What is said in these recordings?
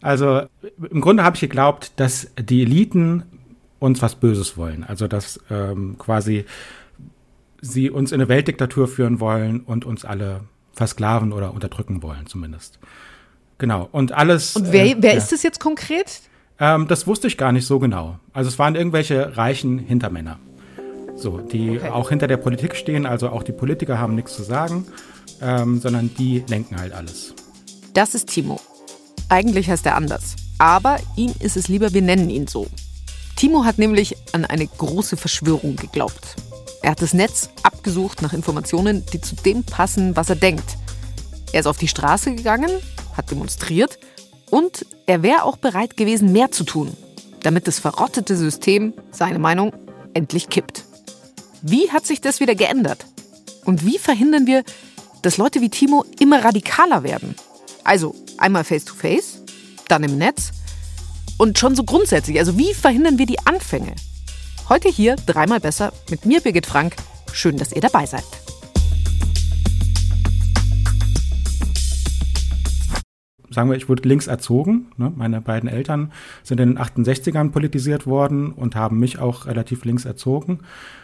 Also im Grunde habe ich geglaubt, dass die Eliten uns was Böses wollen. Also dass ähm, quasi sie uns in eine Weltdiktatur führen wollen und uns alle versklaven oder unterdrücken wollen, zumindest. Genau. Und alles. Und wer, äh, wer ja. ist das jetzt konkret? Ähm, das wusste ich gar nicht so genau. Also es waren irgendwelche reichen Hintermänner. So, die okay. auch hinter der Politik stehen, also auch die Politiker haben nichts zu sagen, ähm, sondern die lenken halt alles. Das ist Timo. Eigentlich heißt er anders. Aber ihm ist es lieber, wir nennen ihn so. Timo hat nämlich an eine große Verschwörung geglaubt. Er hat das Netz abgesucht nach Informationen, die zu dem passen, was er denkt. Er ist auf die Straße gegangen, hat demonstriert und er wäre auch bereit gewesen, mehr zu tun, damit das verrottete System, seine Meinung, endlich kippt. Wie hat sich das wieder geändert? Und wie verhindern wir, dass Leute wie Timo immer radikaler werden? Also einmal face-to-face, dann im Netz und schon so grundsätzlich. Also wie verhindern wir die Anfänge? Heute hier dreimal besser mit mir, Birgit Frank. Schön, dass ihr dabei seid. sagen wir, ich wurde links erzogen. Ne? Meine beiden Eltern sind in den 68ern politisiert worden und haben mich auch relativ links erzogen.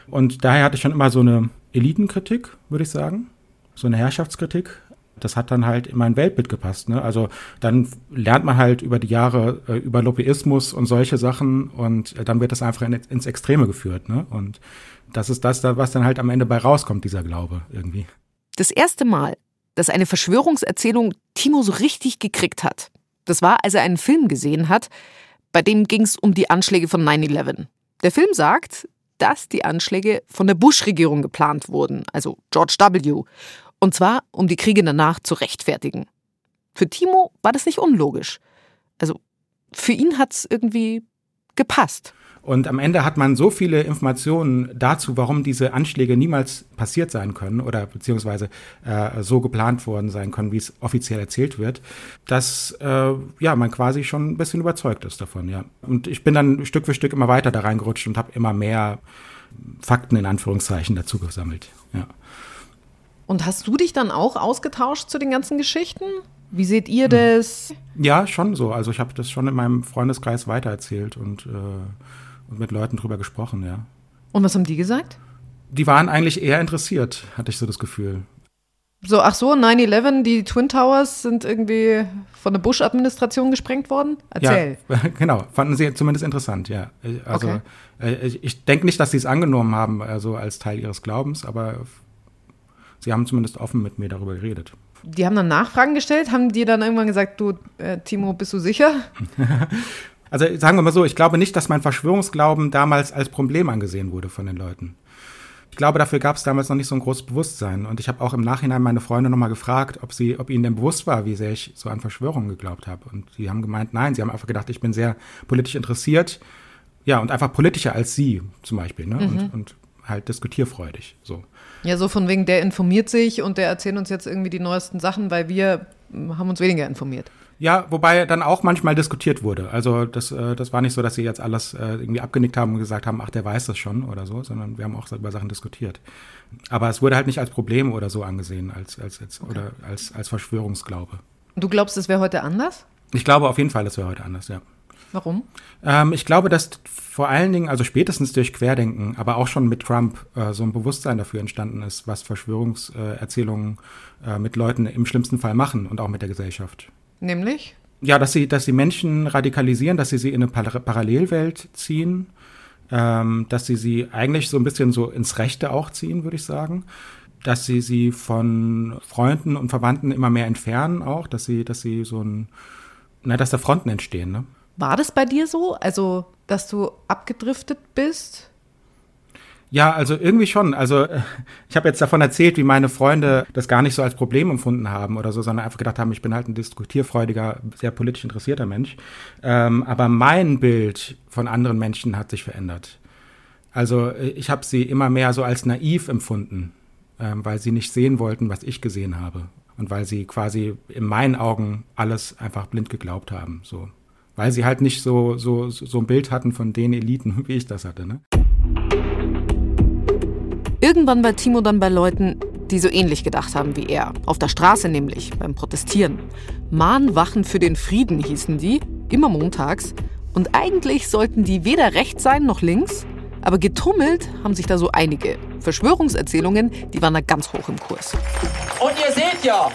Und daher hatte ich schon immer so eine Elitenkritik, würde ich sagen. So eine Herrschaftskritik. Das hat dann halt in mein Weltbild gepasst. Ne? Also dann lernt man halt über die Jahre äh, über Lobbyismus und solche Sachen und äh, dann wird das einfach in, ins Extreme geführt. Ne? Und das ist das, was dann halt am Ende bei rauskommt, dieser Glaube irgendwie. Das erste Mal, dass eine Verschwörungserzählung Timo so richtig gekriegt hat. Das war, als er einen Film gesehen hat, bei dem ging es um die Anschläge von 9-11. Der Film sagt, dass die Anschläge von der Bush-Regierung geplant wurden, also George W. Und zwar, um die Kriege danach zu rechtfertigen. Für Timo war das nicht unlogisch. Also für ihn hat es irgendwie gepasst. Und am Ende hat man so viele Informationen dazu, warum diese Anschläge niemals passiert sein können oder beziehungsweise äh, so geplant worden sein können, wie es offiziell erzählt wird, dass äh, ja man quasi schon ein bisschen überzeugt ist davon, ja. Und ich bin dann Stück für Stück immer weiter da reingerutscht und habe immer mehr Fakten in Anführungszeichen dazu gesammelt, ja. Und hast du dich dann auch ausgetauscht zu den ganzen Geschichten? Wie seht ihr das? Ja, schon so. Also ich habe das schon in meinem Freundeskreis weitererzählt und äh, und mit Leuten drüber gesprochen, ja. Und was haben die gesagt? Die waren eigentlich eher interessiert, hatte ich so das Gefühl. So, ach so, 9-11, die Twin Towers sind irgendwie von der Bush-Administration gesprengt worden? Erzähl. Ja, genau, fanden sie zumindest interessant, ja. Also okay. äh, ich denke nicht, dass sie es angenommen haben, also als Teil ihres Glaubens, aber sie haben zumindest offen mit mir darüber geredet. Die haben dann Nachfragen gestellt, haben die dann irgendwann gesagt, du, äh, Timo, bist du sicher? Also sagen wir mal so, ich glaube nicht, dass mein Verschwörungsglauben damals als Problem angesehen wurde von den Leuten. Ich glaube, dafür gab es damals noch nicht so ein großes Bewusstsein. Und ich habe auch im Nachhinein meine Freunde nochmal gefragt, ob sie, ob ihnen denn bewusst war, wie sehr ich so an Verschwörungen geglaubt habe. Und sie haben gemeint, nein, sie haben einfach gedacht, ich bin sehr politisch interessiert. Ja, und einfach politischer als sie zum Beispiel. Ne? Mhm. Und, und halt diskutierfreudig. So. Ja, so von wegen, der informiert sich und der erzählt uns jetzt irgendwie die neuesten Sachen, weil wir haben uns weniger informiert. Ja, wobei dann auch manchmal diskutiert wurde. Also das, äh, das war nicht so, dass sie jetzt alles äh, irgendwie abgenickt haben und gesagt haben, ach, der weiß das schon oder so, sondern wir haben auch über Sachen diskutiert. Aber es wurde halt nicht als Problem oder so angesehen, als, als, als, okay. oder als, als Verschwörungsglaube. Du glaubst, es wäre heute anders? Ich glaube auf jeden Fall, es wäre heute anders, ja. Warum? Ähm, ich glaube, dass vor allen Dingen, also spätestens durch Querdenken, aber auch schon mit Trump, äh, so ein Bewusstsein dafür entstanden ist, was Verschwörungserzählungen äh, mit Leuten im schlimmsten Fall machen und auch mit der Gesellschaft. Nämlich? Ja, dass sie, dass sie Menschen radikalisieren, dass sie sie in eine Par Parallelwelt ziehen, ähm, dass sie sie eigentlich so ein bisschen so ins Rechte auch ziehen, würde ich sagen. Dass sie sie von Freunden und Verwandten immer mehr entfernen auch, dass sie, dass sie so ein, na, dass da Fronten entstehen, ne? War das bei dir so? Also, dass du abgedriftet bist? Ja, also irgendwie schon. Also äh, ich habe jetzt davon erzählt, wie meine Freunde das gar nicht so als Problem empfunden haben oder so, sondern einfach gedacht haben, ich bin halt ein diskutierfreudiger, sehr politisch interessierter Mensch. Ähm, aber mein Bild von anderen Menschen hat sich verändert. Also äh, ich habe sie immer mehr so als naiv empfunden, ähm, weil sie nicht sehen wollten, was ich gesehen habe. Und weil sie quasi in meinen Augen alles einfach blind geglaubt haben. So. Weil sie halt nicht so, so, so ein Bild hatten von den Eliten, wie ich das hatte. Ne? Irgendwann war Timo dann bei Leuten, die so ähnlich gedacht haben wie er. Auf der Straße nämlich, beim Protestieren. Mahnwachen für den Frieden hießen die, immer montags. Und eigentlich sollten die weder rechts sein noch links, aber getummelt haben sich da so einige. Verschwörungserzählungen, die waren da ganz hoch im Kurs. Und ihr seht ja,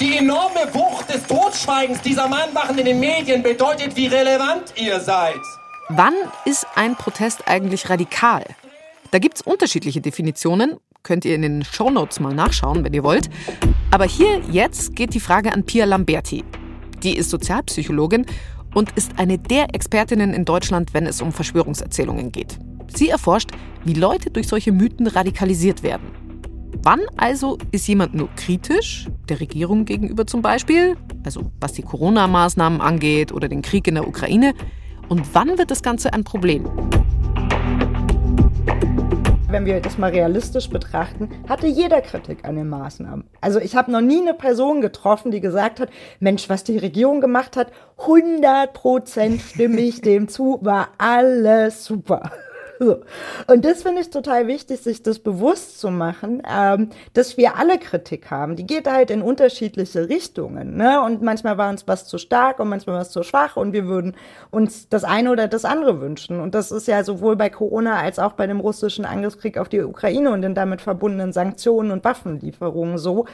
die enorme Wucht des Totschweigens dieser Mahnwachen in den Medien bedeutet, wie relevant ihr seid. Wann ist ein Protest eigentlich radikal? Da gibt es unterschiedliche Definitionen. Könnt ihr in den Shownotes mal nachschauen, wenn ihr wollt. Aber hier jetzt geht die Frage an Pia Lamberti. Die ist Sozialpsychologin und ist eine der Expertinnen in Deutschland, wenn es um Verschwörungserzählungen geht. Sie erforscht, wie Leute durch solche Mythen radikalisiert werden. Wann also ist jemand nur kritisch, der Regierung gegenüber zum Beispiel, also was die Corona-Maßnahmen angeht oder den Krieg in der Ukraine, und wann wird das Ganze ein Problem? Wenn wir das mal realistisch betrachten, hatte jeder Kritik an den Maßnahmen. Also ich habe noch nie eine Person getroffen, die gesagt hat, Mensch, was die Regierung gemacht hat, 100 Prozent stimme ich dem zu, war alles super. So. Und das finde ich total wichtig, sich das bewusst zu machen, ähm, dass wir alle Kritik haben. Die geht halt in unterschiedliche Richtungen. Ne? Und manchmal war uns was zu stark und manchmal war es zu schwach und wir würden uns das eine oder das andere wünschen. Und das ist ja sowohl bei Corona als auch bei dem russischen Angriffskrieg auf die Ukraine und den damit verbundenen Sanktionen und Waffenlieferungen so.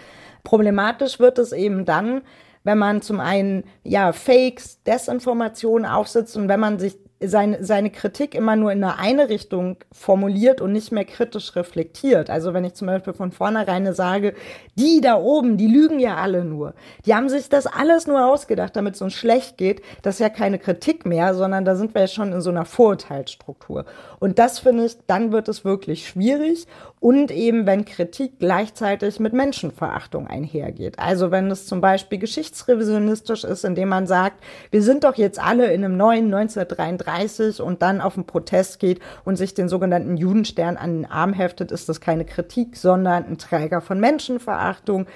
Problematisch wird es eben dann, wenn man zum einen ja Fakes, Desinformationen aufsetzt und wenn man sich seine, seine Kritik immer nur in eine, eine Richtung formuliert und nicht mehr kritisch reflektiert. Also wenn ich zum Beispiel von vornherein sage, die da oben, die lügen ja alle nur. Die haben sich das alles nur ausgedacht, damit es uns schlecht geht. Das ist ja keine Kritik mehr, sondern da sind wir ja schon in so einer Vorurteilsstruktur. Und das finde ich, dann wird es wirklich schwierig. Und eben, wenn Kritik gleichzeitig mit Menschenverachtung einhergeht. Also wenn es zum Beispiel geschichtsrevisionistisch ist, indem man sagt, wir sind doch jetzt alle in einem neuen 1933 und dann auf den Protest geht und sich den sogenannten Judenstern an den Arm heftet, ist das keine Kritik, sondern ein Träger von Menschenverachtung.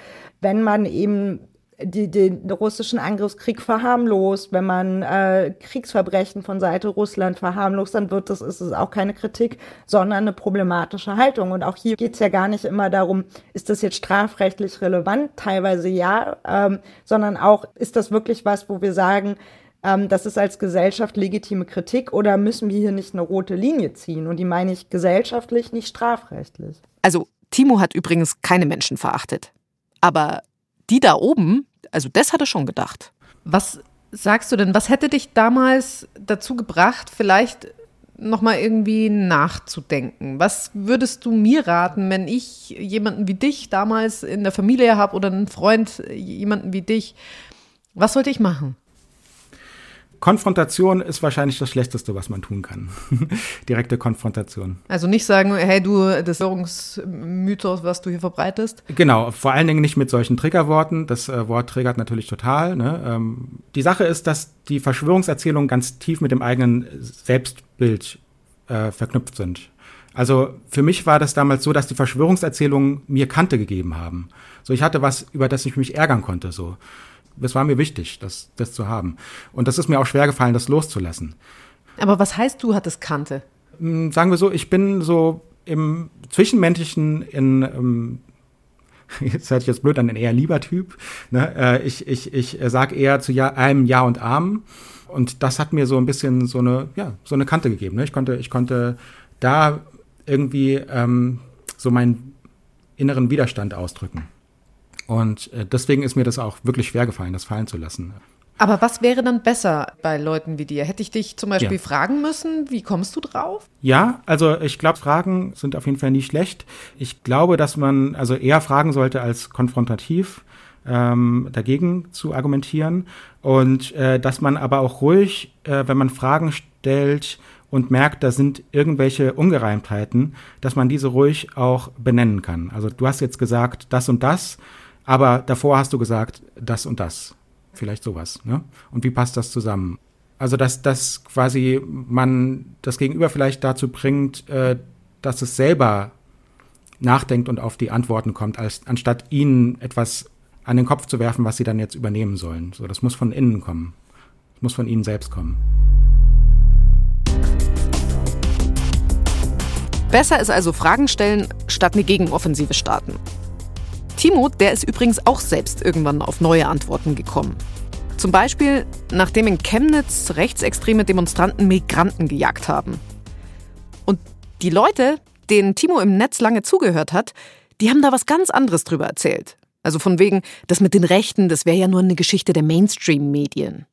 Wenn man eben die, den russischen Angriffskrieg verharmlost, wenn man äh, Kriegsverbrechen von Seite Russland verharmlost, dann wird das, ist es auch keine Kritik, sondern eine problematische Haltung. Und auch hier geht es ja gar nicht immer darum, ist das jetzt strafrechtlich relevant? Teilweise ja, ähm, sondern auch, ist das wirklich was, wo wir sagen, ähm, das ist als Gesellschaft legitime Kritik oder müssen wir hier nicht eine rote Linie ziehen? Und die meine ich gesellschaftlich, nicht strafrechtlich. Also Timo hat übrigens keine Menschen verachtet. Aber die da oben, also das hat er schon gedacht. Was sagst du denn, was hätte dich damals dazu gebracht, vielleicht nochmal irgendwie nachzudenken? Was würdest du mir raten, wenn ich jemanden wie dich damals in der Familie habe oder einen Freund, jemanden wie dich? Was sollte ich machen? Konfrontation ist wahrscheinlich das Schlechteste, was man tun kann. Direkte Konfrontation. Also nicht sagen, hey du, das Störungsmythos, was du hier verbreitest. Genau, vor allen Dingen nicht mit solchen Triggerworten. Das äh, Wort triggert natürlich total. Ne? Ähm, die Sache ist, dass die Verschwörungserzählungen ganz tief mit dem eigenen Selbstbild äh, verknüpft sind. Also für mich war das damals so, dass die Verschwörungserzählungen mir Kante gegeben haben. So, ich hatte was, über das ich mich ärgern konnte. So es war mir wichtig, das, das zu haben. Und das ist mir auch schwer gefallen, das loszulassen. Aber was heißt, du hattest Kante? Hm, sagen wir so, ich bin so im Zwischenmenschlichen in, ähm, jetzt hört ich jetzt blöd an, ein eher lieber Typ. Ne? Äh, ich ich, ich sage eher zu ja, einem Ja und Arm. Und das hat mir so ein bisschen so eine, ja, so eine Kante gegeben. Ne? Ich, konnte, ich konnte da irgendwie ähm, so meinen inneren Widerstand ausdrücken. Und äh, deswegen ist mir das auch wirklich schwer gefallen, das fallen zu lassen. Aber was wäre dann besser bei Leuten wie dir? Hätte ich dich zum Beispiel ja. fragen müssen, wie kommst du drauf? Ja, also ich glaube, Fragen sind auf jeden Fall nicht schlecht. Ich glaube, dass man also eher fragen sollte als konfrontativ ähm, dagegen zu argumentieren. Und äh, dass man aber auch ruhig, äh, wenn man Fragen stellt, und merkt, da sind irgendwelche Ungereimtheiten, dass man diese ruhig auch benennen kann. Also du hast jetzt gesagt, das und das aber davor hast du gesagt, das und das. Vielleicht sowas. Ne? Und wie passt das zusammen? Also, dass, dass quasi man das Gegenüber vielleicht dazu bringt, äh, dass es selber nachdenkt und auf die Antworten kommt, als, anstatt ihnen etwas an den Kopf zu werfen, was sie dann jetzt übernehmen sollen. So, das muss von innen kommen. Das muss von ihnen selbst kommen. Besser ist also Fragen stellen, statt eine Gegenoffensive starten. Timo, der ist übrigens auch selbst irgendwann auf neue Antworten gekommen. Zum Beispiel, nachdem in Chemnitz rechtsextreme Demonstranten Migranten gejagt haben. Und die Leute, denen Timo im Netz lange zugehört hat, die haben da was ganz anderes drüber erzählt. Also von wegen, das mit den Rechten, das wäre ja nur eine Geschichte der Mainstream-Medien.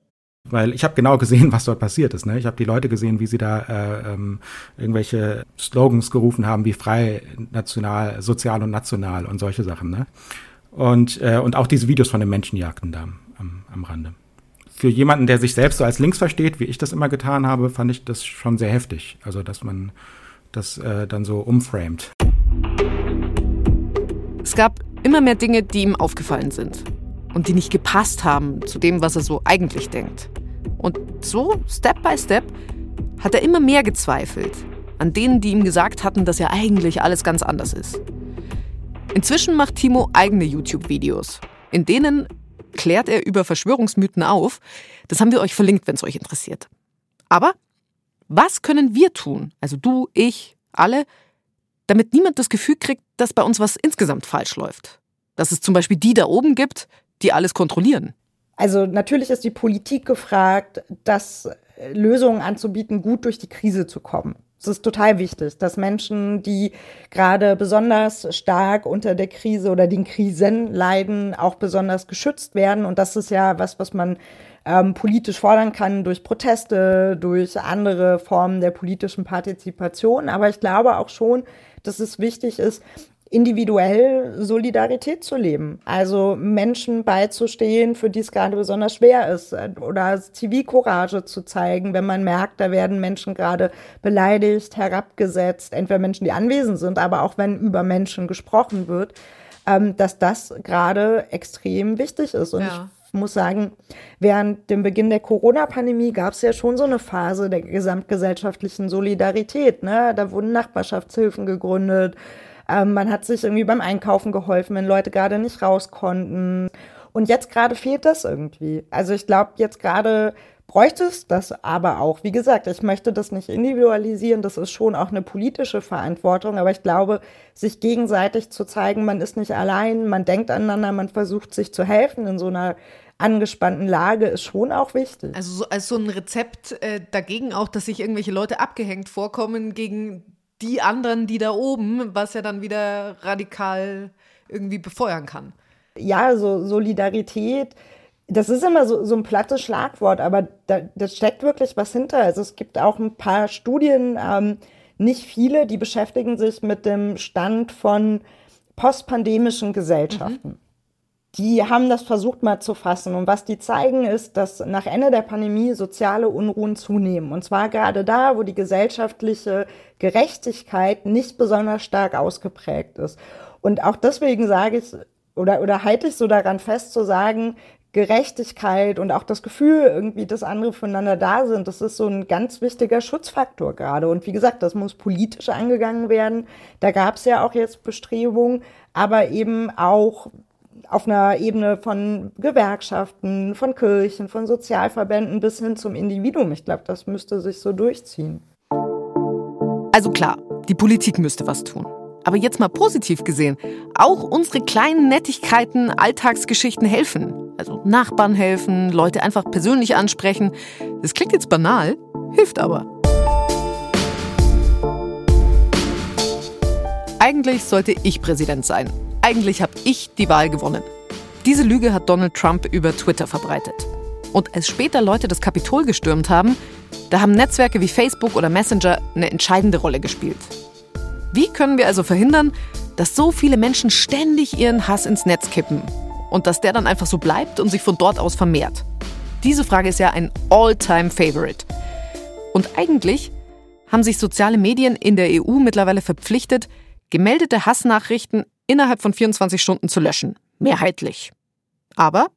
Weil ich habe genau gesehen, was dort passiert ist. Ne? Ich habe die Leute gesehen, wie sie da äh, ähm, irgendwelche Slogans gerufen haben, wie frei, national, sozial und national und solche Sachen. Ne? Und, äh, und auch diese Videos von den Menschenjagden da am, am Rande. Für jemanden, der sich selbst so als links versteht, wie ich das immer getan habe, fand ich das schon sehr heftig. Also, dass man das äh, dann so umframed. Es gab immer mehr Dinge, die ihm aufgefallen sind und die nicht gepasst haben zu dem, was er so eigentlich denkt. Und so, Step by Step, hat er immer mehr gezweifelt an denen, die ihm gesagt hatten, dass ja eigentlich alles ganz anders ist. Inzwischen macht Timo eigene YouTube-Videos, in denen klärt er über Verschwörungsmythen auf. Das haben wir euch verlinkt, wenn es euch interessiert. Aber was können wir tun, also du, ich, alle, damit niemand das Gefühl kriegt, dass bei uns was insgesamt falsch läuft? Dass es zum Beispiel die da oben gibt, die alles kontrollieren. Also natürlich ist die Politik gefragt, das Lösungen anzubieten, gut durch die Krise zu kommen. Es ist total wichtig, dass Menschen, die gerade besonders stark unter der Krise oder den Krisen leiden, auch besonders geschützt werden. Und das ist ja was, was man ähm, politisch fordern kann durch Proteste, durch andere Formen der politischen Partizipation. Aber ich glaube auch schon, dass es wichtig ist, individuell Solidarität zu leben. Also Menschen beizustehen, für die es gerade besonders schwer ist. Oder Zivilcourage zu zeigen, wenn man merkt, da werden Menschen gerade beleidigt, herabgesetzt. Entweder Menschen, die anwesend sind, aber auch wenn über Menschen gesprochen wird, ähm, dass das gerade extrem wichtig ist. Und ja. ich muss sagen, während dem Beginn der Corona-Pandemie gab es ja schon so eine Phase der gesamtgesellschaftlichen Solidarität. Ne? Da wurden Nachbarschaftshilfen gegründet. Ähm, man hat sich irgendwie beim Einkaufen geholfen, wenn Leute gerade nicht raus konnten. Und jetzt gerade fehlt das irgendwie. Also ich glaube, jetzt gerade bräuchte es das aber auch. Wie gesagt, ich möchte das nicht individualisieren, das ist schon auch eine politische Verantwortung, aber ich glaube, sich gegenseitig zu zeigen, man ist nicht allein, man denkt aneinander, man versucht sich zu helfen in so einer angespannten Lage ist schon auch wichtig. Also so, als so ein Rezept äh, dagegen auch, dass sich irgendwelche Leute abgehängt vorkommen gegen die anderen, die da oben, was ja dann wieder radikal irgendwie befeuern kann. Ja, so Solidarität, das ist immer so, so ein plattes Schlagwort, aber da, da steckt wirklich was hinter. Also es gibt auch ein paar Studien, ähm, nicht viele, die beschäftigen sich mit dem Stand von postpandemischen Gesellschaften. Mhm die haben das versucht mal zu fassen. Und was die zeigen, ist, dass nach Ende der Pandemie soziale Unruhen zunehmen. Und zwar gerade da, wo die gesellschaftliche Gerechtigkeit nicht besonders stark ausgeprägt ist. Und auch deswegen sage ich, oder, oder halte ich so daran fest zu sagen, Gerechtigkeit und auch das Gefühl irgendwie, dass andere voneinander da sind, das ist so ein ganz wichtiger Schutzfaktor gerade. Und wie gesagt, das muss politisch angegangen werden. Da gab es ja auch jetzt Bestrebungen, aber eben auch auf einer Ebene von Gewerkschaften, von Kirchen, von Sozialverbänden bis hin zum Individuum. Ich glaube, das müsste sich so durchziehen. Also klar, die Politik müsste was tun. Aber jetzt mal positiv gesehen, auch unsere kleinen Nettigkeiten, Alltagsgeschichten helfen. Also Nachbarn helfen, Leute einfach persönlich ansprechen. Das klingt jetzt banal, hilft aber. Eigentlich sollte ich Präsident sein. Eigentlich habe ich die Wahl gewonnen. Diese Lüge hat Donald Trump über Twitter verbreitet. Und als später Leute das Kapitol gestürmt haben, da haben Netzwerke wie Facebook oder Messenger eine entscheidende Rolle gespielt. Wie können wir also verhindern, dass so viele Menschen ständig ihren Hass ins Netz kippen und dass der dann einfach so bleibt und sich von dort aus vermehrt? Diese Frage ist ja ein All-Time-Favorite. Und eigentlich haben sich soziale Medien in der EU mittlerweile verpflichtet, gemeldete Hassnachrichten innerhalb von 24 Stunden zu löschen. Mehrheitlich. Aber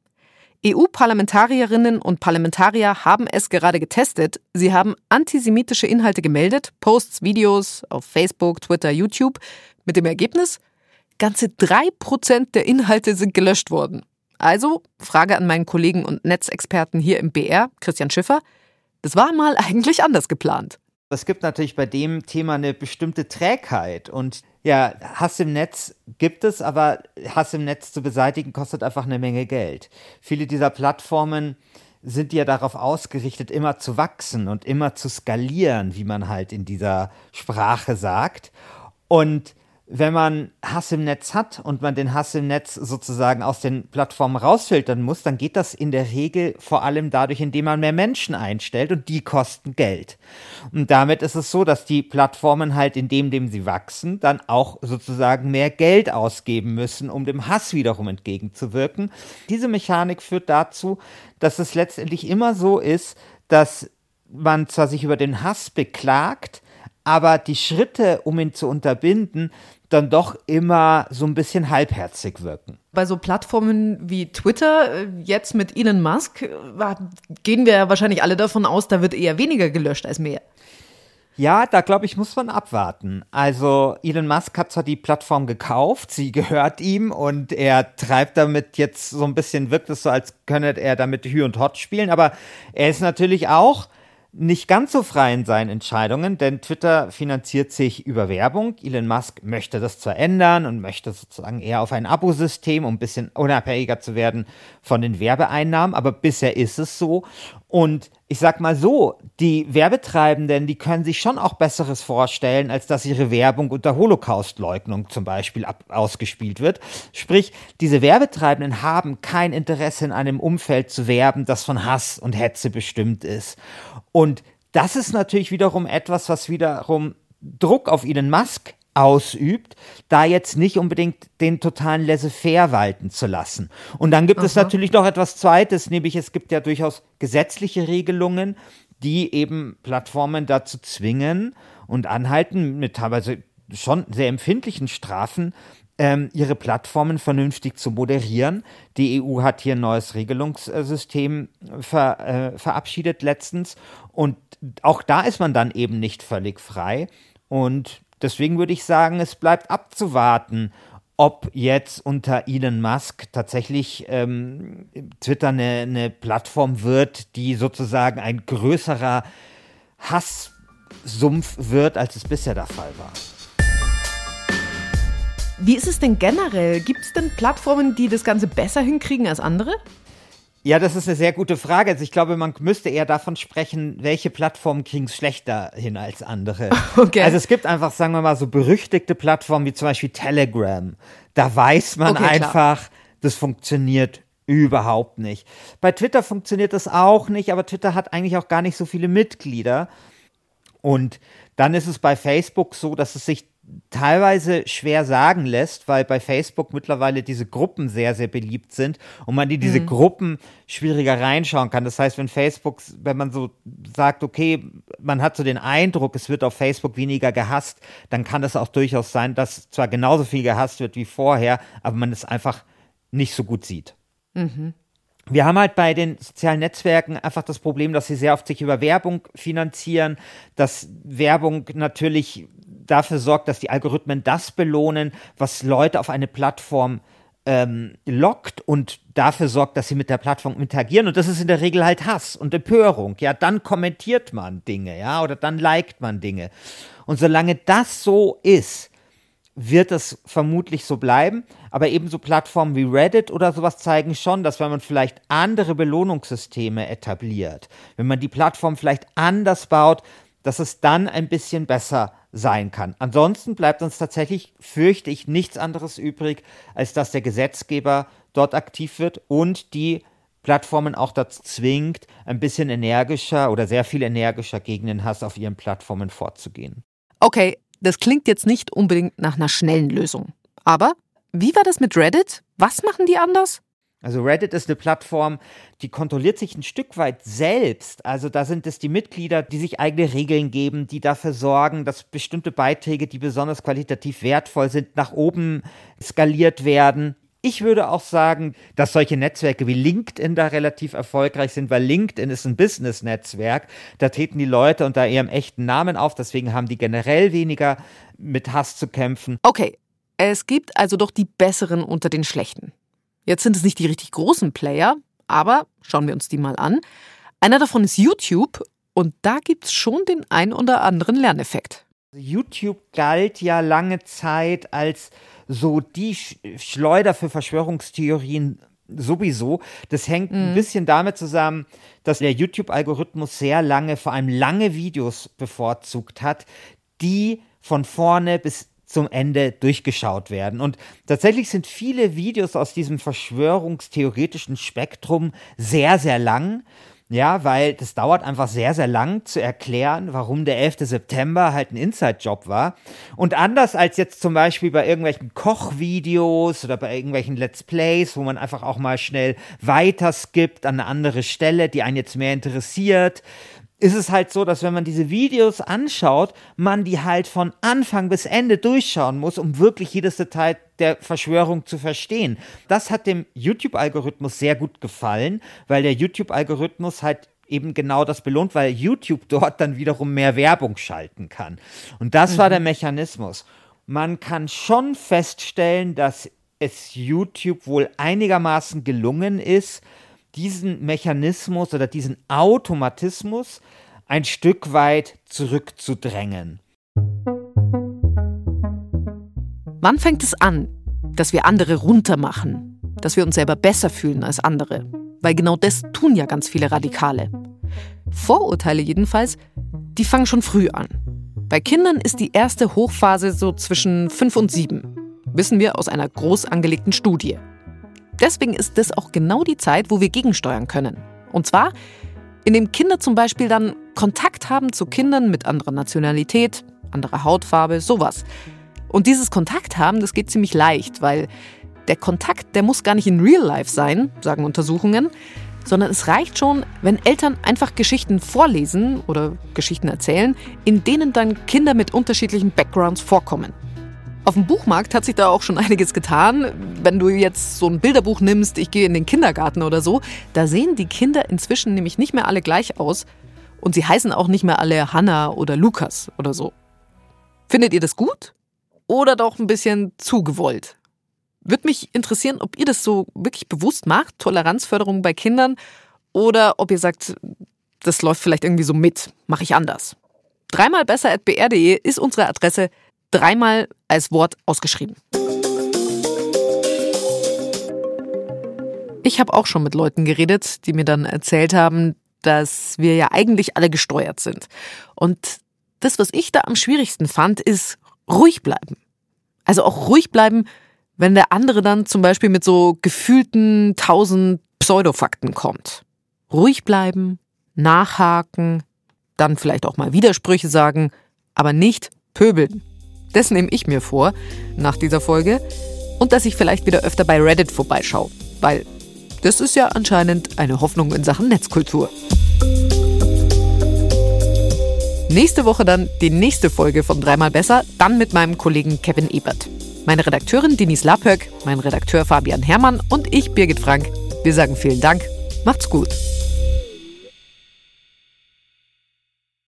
EU-Parlamentarierinnen und Parlamentarier haben es gerade getestet. Sie haben antisemitische Inhalte gemeldet, Posts, Videos auf Facebook, Twitter, YouTube. Mit dem Ergebnis, ganze 3% der Inhalte sind gelöscht worden. Also, Frage an meinen Kollegen und Netzexperten hier im BR, Christian Schiffer, das war mal eigentlich anders geplant. Es gibt natürlich bei dem Thema eine bestimmte Trägheit und ja, Hass im Netz gibt es, aber Hass im Netz zu beseitigen kostet einfach eine Menge Geld. Viele dieser Plattformen sind ja darauf ausgerichtet, immer zu wachsen und immer zu skalieren, wie man halt in dieser Sprache sagt. Und wenn man Hass im Netz hat und man den Hass im Netz sozusagen aus den Plattformen rausfiltern muss, dann geht das in der Regel vor allem dadurch, indem man mehr Menschen einstellt und die kosten Geld. Und damit ist es so, dass die Plattformen halt in dem, dem sie wachsen, dann auch sozusagen mehr Geld ausgeben müssen, um dem Hass wiederum entgegenzuwirken. Diese Mechanik führt dazu, dass es letztendlich immer so ist, dass man zwar sich über den Hass beklagt, aber die Schritte, um ihn zu unterbinden, dann doch immer so ein bisschen halbherzig wirken. Bei so Plattformen wie Twitter, äh, jetzt mit Elon Musk, äh, gehen wir wahrscheinlich alle davon aus, da wird eher weniger gelöscht als mehr. Ja, da glaube ich, muss man abwarten. Also Elon Musk hat zwar die Plattform gekauft, sie gehört ihm und er treibt damit jetzt so ein bisschen, wirkt es so, als könne er damit Hü und Hot spielen, aber er ist natürlich auch nicht ganz so frei in seinen Entscheidungen, denn Twitter finanziert sich über Werbung. Elon Musk möchte das zwar ändern und möchte sozusagen eher auf ein Abosystem, um ein bisschen unabhängiger zu werden von den Werbeeinnahmen, aber bisher ist es so. Und ich sag mal so, die Werbetreibenden, die können sich schon auch Besseres vorstellen, als dass ihre Werbung unter Holocaustleugnung zum Beispiel ab ausgespielt wird. Sprich, diese Werbetreibenden haben kein Interesse in einem Umfeld zu werben, das von Hass und Hetze bestimmt ist. Und das ist natürlich wiederum etwas, was wiederum Druck auf Elon Musk ausübt, da jetzt nicht unbedingt den totalen Laissez-faire walten zu lassen. Und dann gibt Aha. es natürlich noch etwas Zweites, nämlich es gibt ja durchaus gesetzliche Regelungen, die eben Plattformen dazu zwingen und anhalten, mit teilweise schon sehr empfindlichen Strafen, ähm, ihre Plattformen vernünftig zu moderieren. Die EU hat hier ein neues Regelungssystem ver, äh, verabschiedet letztens und auch da ist man dann eben nicht völlig frei. Und Deswegen würde ich sagen, es bleibt abzuwarten, ob jetzt unter Elon Musk tatsächlich ähm, Twitter eine, eine Plattform wird, die sozusagen ein größerer Hasssumpf wird, als es bisher der Fall war. Wie ist es denn generell? Gibt es denn Plattformen, die das Ganze besser hinkriegen als andere? Ja, das ist eine sehr gute Frage. Also ich glaube, man müsste eher davon sprechen, welche Plattformen kriegen es schlechter hin als andere. Okay. Also es gibt einfach, sagen wir mal, so berüchtigte Plattformen wie zum Beispiel Telegram. Da weiß man okay, einfach, klar. das funktioniert überhaupt nicht. Bei Twitter funktioniert das auch nicht, aber Twitter hat eigentlich auch gar nicht so viele Mitglieder. Und dann ist es bei Facebook so, dass es sich teilweise schwer sagen lässt, weil bei Facebook mittlerweile diese Gruppen sehr, sehr beliebt sind und man in diese mhm. Gruppen schwieriger reinschauen kann. Das heißt, wenn Facebook, wenn man so sagt, okay, man hat so den Eindruck, es wird auf Facebook weniger gehasst, dann kann es auch durchaus sein, dass zwar genauso viel gehasst wird wie vorher, aber man es einfach nicht so gut sieht. Mhm. Wir haben halt bei den sozialen Netzwerken einfach das Problem, dass sie sehr oft sich über Werbung finanzieren, dass Werbung natürlich dafür sorgt, dass die Algorithmen das belohnen, was Leute auf eine Plattform ähm, lockt und dafür sorgt, dass sie mit der Plattform interagieren. Und das ist in der Regel halt Hass und Empörung. Ja, dann kommentiert man Dinge, ja, oder dann liked man Dinge. Und solange das so ist, wird es vermutlich so bleiben. Aber ebenso Plattformen wie Reddit oder sowas zeigen schon, dass wenn man vielleicht andere Belohnungssysteme etabliert, wenn man die Plattform vielleicht anders baut, dass es dann ein bisschen besser sein kann. Ansonsten bleibt uns tatsächlich, fürchte ich, nichts anderes übrig, als dass der Gesetzgeber dort aktiv wird und die Plattformen auch dazu zwingt, ein bisschen energischer oder sehr viel energischer gegen den Hass auf ihren Plattformen vorzugehen. Okay, das klingt jetzt nicht unbedingt nach einer schnellen Lösung. Aber wie war das mit Reddit? Was machen die anders? Also Reddit ist eine Plattform, die kontrolliert sich ein Stück weit selbst. Also da sind es die Mitglieder, die sich eigene Regeln geben, die dafür sorgen, dass bestimmte Beiträge, die besonders qualitativ wertvoll sind, nach oben skaliert werden. Ich würde auch sagen, dass solche Netzwerke wie LinkedIn da relativ erfolgreich sind, weil LinkedIn ist ein Business-Netzwerk. Da treten die Leute unter ihrem echten Namen auf, deswegen haben die generell weniger mit Hass zu kämpfen. Okay, es gibt also doch die Besseren unter den Schlechten. Jetzt sind es nicht die richtig großen Player, aber schauen wir uns die mal an. Einer davon ist YouTube Und da gibt es schon den ein oder anderen Lerneffekt. YouTube galt ja lange Zeit als so die Schleuder für Verschwörungstheorien sowieso. Das hängt mhm. ein bisschen damit zusammen, dass der YouTube-Algorithmus sehr lange, vor allem lange Videos bevorzugt hat, die von vorne bis zum Ende durchgeschaut werden. Und tatsächlich sind viele Videos aus diesem verschwörungstheoretischen Spektrum sehr, sehr lang. Ja, weil das dauert einfach sehr, sehr lang zu erklären, warum der 11. September halt ein Inside-Job war. Und anders als jetzt zum Beispiel bei irgendwelchen Kochvideos oder bei irgendwelchen Let's Plays, wo man einfach auch mal schnell weiter skippt an eine andere Stelle, die einen jetzt mehr interessiert, ist es halt so, dass wenn man diese Videos anschaut, man die halt von Anfang bis Ende durchschauen muss, um wirklich jedes Detail der Verschwörung zu verstehen. Das hat dem YouTube-Algorithmus sehr gut gefallen, weil der YouTube-Algorithmus halt eben genau das belohnt, weil YouTube dort dann wiederum mehr Werbung schalten kann. Und das mhm. war der Mechanismus. Man kann schon feststellen, dass es YouTube wohl einigermaßen gelungen ist, diesen Mechanismus oder diesen Automatismus ein Stück weit zurückzudrängen. Wann fängt es an, dass wir andere runtermachen, dass wir uns selber besser fühlen als andere? Weil genau das tun ja ganz viele Radikale. Vorurteile jedenfalls, die fangen schon früh an. Bei Kindern ist die erste Hochphase so zwischen 5 und 7. Wissen wir aus einer groß angelegten Studie. Deswegen ist das auch genau die Zeit, wo wir gegensteuern können. Und zwar, indem Kinder zum Beispiel dann Kontakt haben zu Kindern mit anderer Nationalität, anderer Hautfarbe, sowas. Und dieses Kontakt haben, das geht ziemlich leicht, weil der Kontakt, der muss gar nicht in Real Life sein, sagen Untersuchungen, sondern es reicht schon, wenn Eltern einfach Geschichten vorlesen oder Geschichten erzählen, in denen dann Kinder mit unterschiedlichen Backgrounds vorkommen. Auf dem Buchmarkt hat sich da auch schon einiges getan. Wenn du jetzt so ein Bilderbuch nimmst, ich gehe in den Kindergarten oder so, da sehen die Kinder inzwischen nämlich nicht mehr alle gleich aus und sie heißen auch nicht mehr alle Hannah oder Lukas oder so. Findet ihr das gut? Oder doch ein bisschen zu gewollt? Würde mich interessieren, ob ihr das so wirklich bewusst macht, Toleranzförderung bei Kindern, oder ob ihr sagt, das läuft vielleicht irgendwie so mit, mache ich anders. Dreimal besser at br.de ist unsere Adresse dreimal als Wort ausgeschrieben. Ich habe auch schon mit Leuten geredet, die mir dann erzählt haben, dass wir ja eigentlich alle gesteuert sind. Und das, was ich da am schwierigsten fand, ist ruhig bleiben. Also auch ruhig bleiben, wenn der andere dann zum Beispiel mit so gefühlten tausend Pseudofakten kommt. Ruhig bleiben, nachhaken, dann vielleicht auch mal Widersprüche sagen, aber nicht pöbeln. Das nehme ich mir vor nach dieser Folge. Und dass ich vielleicht wieder öfter bei Reddit vorbeischaue. Weil das ist ja anscheinend eine Hoffnung in Sachen Netzkultur. Nächste Woche dann die nächste Folge von Dreimal Besser, dann mit meinem Kollegen Kevin Ebert. Meine Redakteurin Denise Lapöck, mein Redakteur Fabian Herrmann und ich, Birgit Frank. Wir sagen vielen Dank. Macht's gut.